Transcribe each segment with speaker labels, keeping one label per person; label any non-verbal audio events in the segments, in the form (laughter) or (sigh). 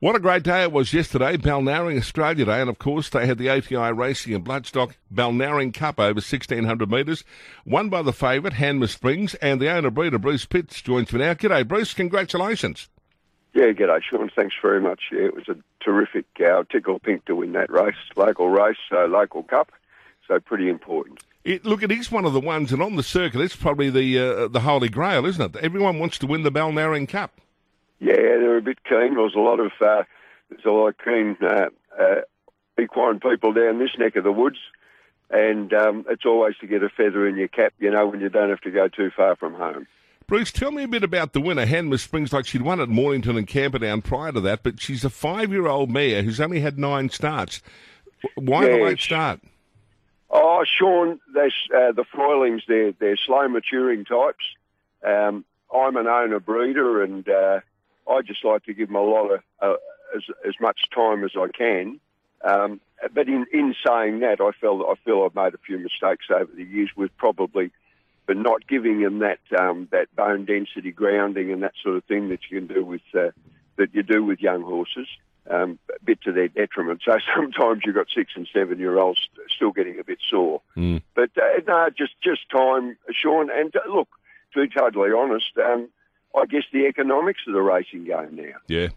Speaker 1: What a great day it was yesterday, Balnarring Australia Day, and of course they had the ATI Racing and Bloodstock Balnarring Cup over 1600 metres, won by the favourite, Hanmer Springs, and the owner breeder Bruce Pitts joins me now. G'day Bruce, congratulations.
Speaker 2: Yeah, g'day Sean, thanks very much. Yeah, it was a terrific uh, tickle pink to win that race, local race, uh, local cup, so pretty important.
Speaker 1: It, look, it is one of the ones, and on the circuit, it's probably the uh, the holy grail, isn't it? Everyone wants to win the Balnarring Cup.
Speaker 2: Yeah, they're a bit keen. There's a lot of uh, there's a lot of keen uh, uh, equine people down this neck of the woods, and um, it's always to get a feather in your cap, you know, when you don't have to go too far from home.
Speaker 1: Bruce, tell me a bit about the winner, Hanmer Springs. Like she'd won at Mornington and Camperdown prior to that, but she's a five-year-old mare who's only had nine starts. Why
Speaker 2: Yeah,
Speaker 1: the late start?
Speaker 2: Oh, Sean, uh, the Fruehlings, they're, they're slow maturing types. Um, I'm an owner breeder, and uh, I just like to give them a lot of uh, as, as much time as I can. Um, but in, in saying that, I feel I feel I've made a few mistakes over the years with probably, but not giving them that um, that bone density grounding and that sort of thing that you can do with uh, that you do with young horses um, a bit to their detriment. So (laughs) sometimes you've got six and seven year olds still getting a bit sore.
Speaker 1: Mm.
Speaker 2: But uh, no, just just time, Sean. And uh, look, to be totally honest, um, I guess the economics of the racing game now.
Speaker 1: Yeah.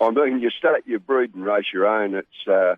Speaker 2: I mean, you start your breed and race your own. It's uh,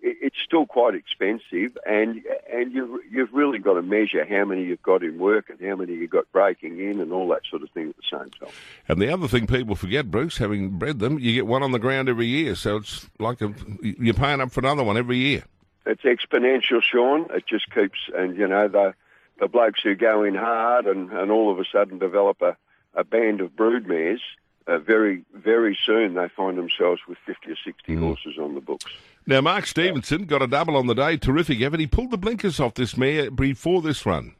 Speaker 2: it, it's still quite expensive, and and you you've really got to measure how many you've got in work and how many you've got breaking in and all that sort of thing at the same time.
Speaker 1: And the other thing people forget, Bruce, having bred them, you get one on the ground every year. So it's like a, you're paying up for another one every year.
Speaker 2: it's exponential, Sean. It just keeps, and you know, the the blokes who go in hard and, and all of a sudden develop a, a band of broodmares, uh, very very soon they find themselves with fifty or sixty horses on the books.
Speaker 1: Now, Mark Stevenson got a double on the day. Terrific, Evan. He pulled the blinkers off this mare before this run.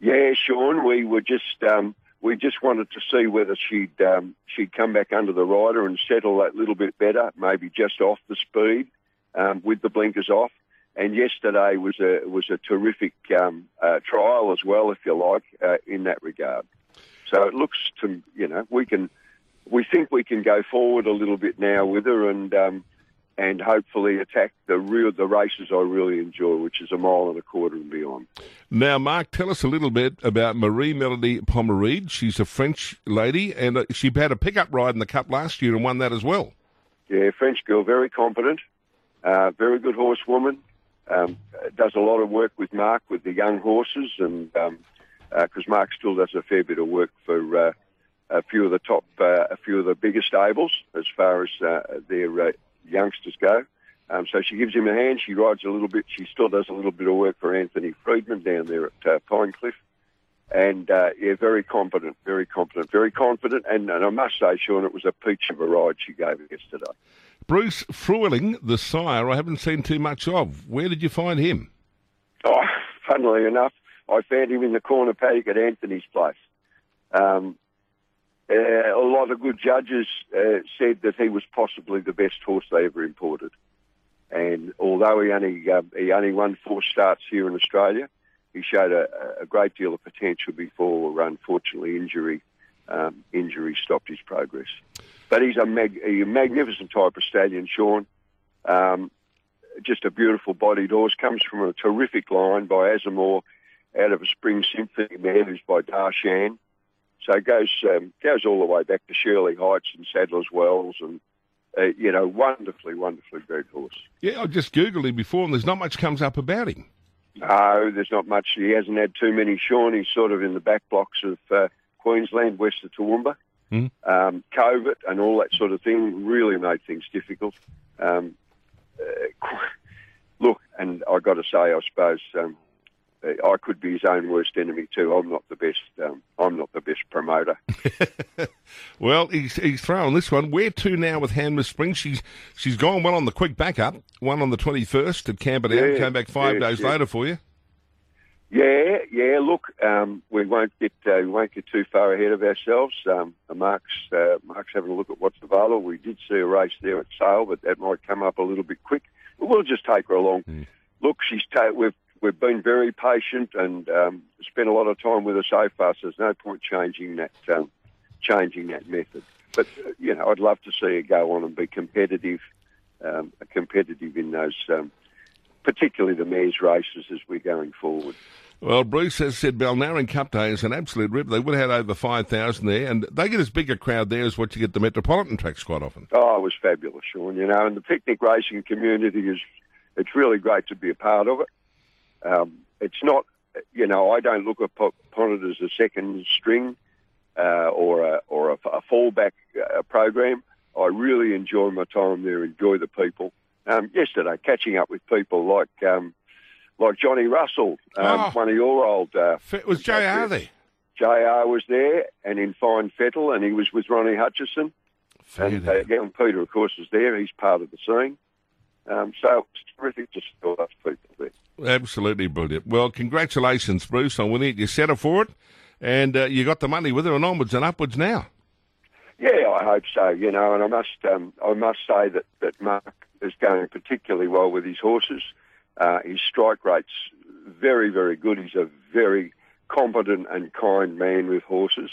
Speaker 2: Yeah, Sean, we were just um, we just wanted to see whether she'd um, she'd come back under the rider and settle that little bit better, maybe just off the speed um, with the blinkers off. And yesterday was a was a terrific um, uh, trial as well, if you like, uh, in that regard. So it looks to you know we can we think we can go forward a little bit now with her and um, and hopefully attack the real the races I really enjoy, which is a mile and a quarter and beyond.
Speaker 1: Now, Mark, tell us a little bit about Marie Melody Pomeride. She's a French lady, and uh, she had a pickup ride in the Cup last year and won that as well.
Speaker 2: Yeah, French girl, very competent, uh, very good horsewoman. Um, does a lot of work with Mark with the young horses, and because Mark still does a fair bit of work for uh, a few of the top, uh, a few of the bigger stables as far as uh, their uh, youngsters go. Um, so she gives him a hand. She rides a little bit. She still does a little bit of work for Anthony Freedman down there at uh, Pinecliff. And uh, yeah, very competent, very competent, very confident. And, and I must say, Sean, it was a peach of a ride she gave yesterday.
Speaker 1: Bruce Fruehling, the sire, I haven't seen too much of. Where did you find him?
Speaker 2: Oh, (laughs) funnily enough, I found him in the corner paddock at Anthony's place. Um, uh, a lot of good judges uh, said that he was possibly the best horse they ever imported. And although he only um, he only won four starts here in Australia, he showed a, a great deal of potential before, unfortunately, injury um, injury stopped his progress. But he's a, mag- a magnificent type of stallion, Sean. Um, just a beautiful bodied horse. Comes from a terrific line by Azamour out of a Spring Symphony mare who's by Darshaan. So it goes um, goes all the way back to Shirley Heights and Sadler's Wells, and uh, you know, wonderfully, wonderfully bred horse.
Speaker 1: Yeah, I just googled him before, and there's not much comes up about him.
Speaker 2: No, there's not much. He hasn't had too many. Sean, he's sort of in the back blocks of uh, Queensland, west of Toowoomba.
Speaker 1: Mm.
Speaker 2: Um, COVID and all that sort of thing really made things difficult. Um, uh, (laughs) look, and I've got to say, I suppose um, I could be his own worst enemy too. I'm not the best. Um, I'm not the best promoter. (laughs)
Speaker 1: Well, he's, he's throwing this one. Where to now with Hanmer Springs? She's she's gone well on the quick backup. One on the 21st at Camperdown.
Speaker 2: Yeah,
Speaker 1: Came back five days later for you.
Speaker 2: Yeah, yeah. Look, um, we won't get uh, we won't get too far ahead of ourselves. Um, Mark's uh, Mark's having a look at what's available. We did see a race there at Sale, but that might come up a little bit quick. But we'll just take her along. Look, she's ta- we've we've been very patient and um, spent a lot of time with her so far. So there's no point changing that um, changing that method. But you know, I'd love to see her go on and be competitive, um, competitive in those, um, particularly the mares races as we're going forward.
Speaker 1: Well, Bruce has said Balnarring Cup Day is an absolute rip. They would have had over 5,000 there, and they get as big a crowd there as what you get the Metropolitan tracks quite often.
Speaker 2: Oh, it was fabulous, Sean. You know, and the picnic racing community is, it's really great to be a part of it. Um, it's not, you know, I don't look upon it as a second string uh, or a, or a, a fallback uh, program. I really enjoy my time there, enjoy the people. Um, yesterday, catching up with people like um, like Johnny Russell, um, oh, one of your old. Uh,
Speaker 1: was JR there?
Speaker 2: JR was there, and in fine fettle, and he was with Ronnie Hutchison. Fair and uh, Peter, of course, is there. He's part of the scene. Um, so it's terrific to see all those people there.
Speaker 1: Absolutely brilliant. Well, congratulations, Bruce, on winning it. You set her for it, and uh, you got the money with her, and onwards and upwards now.
Speaker 2: Yeah, I hope so. You know, and I must, um, I must say that that Mark is going particularly well with his horses. Uh, his strike rate's very, very good. He's a very competent and kind man with horses,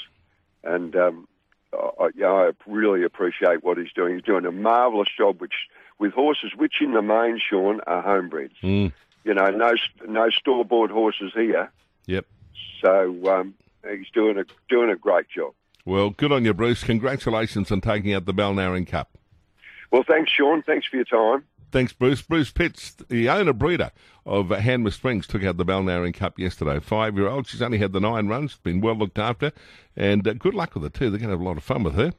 Speaker 2: and um, I, you know, I really appreciate what he's doing. He's doing a marvellous job, which with horses, which in the main, Sean, are homebreds.
Speaker 1: Mm.
Speaker 2: You know, no no store bought horses here.
Speaker 1: Yep.
Speaker 2: So um, he's doing a doing a great job.
Speaker 1: Well, good on you, Bruce. Congratulations on taking out the Balnarring Cup.
Speaker 2: Well, thanks, Sean. Thanks for your time.
Speaker 1: Thanks, Bruce. Bruce Pitts, the owner breeder of Hanmer Springs, took out the Balnarring Cup yesterday. Five year old. She's only had the nine runs, been well looked after, and uh, good luck with her, too. They're going to have a lot of fun with her.